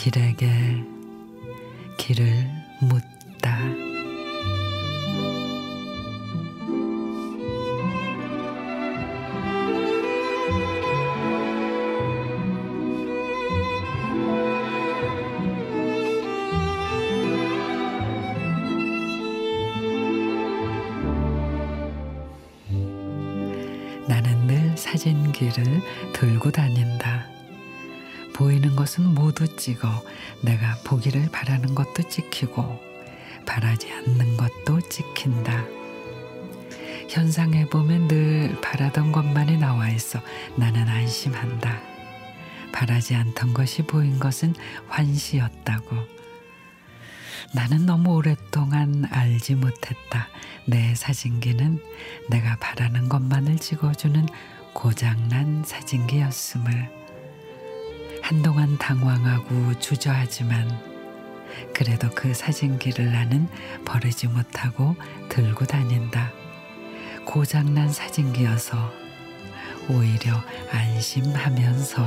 길에게 길을 묻 나는 늘 사진기를 들고 다닌다. 보이는 것은 모두 찍어 내가 보기를 바라는 것도 찍히고 바라지 않는 것도 찍힌다. 현상에 보면 늘 바라던 것만이 나와 있어 나는 안심한다. 바라지 않던 것이 보인 것은 환시였다고. 나는 너무 오랫동안 알지 못했다. 내 사진기는 내가 바라는 것만을 찍어주는 고장난 사진기였음을. 한동안 당황하고 주저하지만 그래도 그 사진기를 나는 버리지 못하고 들고 다닌다. 고장난 사진기여서 오히려 안심하면서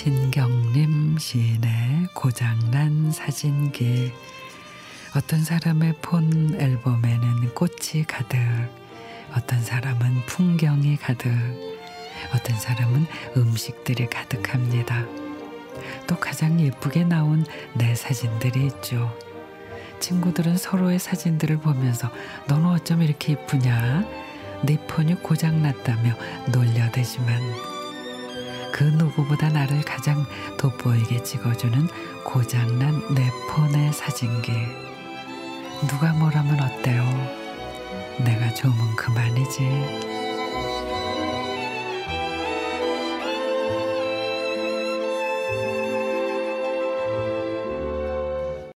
신경림 시인의 고장난 사진기 어떤 사람의 폰 앨범에는 꽃이 가득 어떤 사람은 풍경이 가득 어떤 사람은 음식들이 가득합니다. 또 가장 예쁘게 나온 내 사진들이 있죠. 친구들은 서로의 사진들을 보면서 너는 어쩜 이렇게 예쁘냐? 네 폰이 고장났다며 놀려대지만 그 누구보다 나를 가장 돋보이게 찍어주는 고장난 내 폰의 사진기. 누가 뭐라면 어때요? 내가 좋으면 그만이지.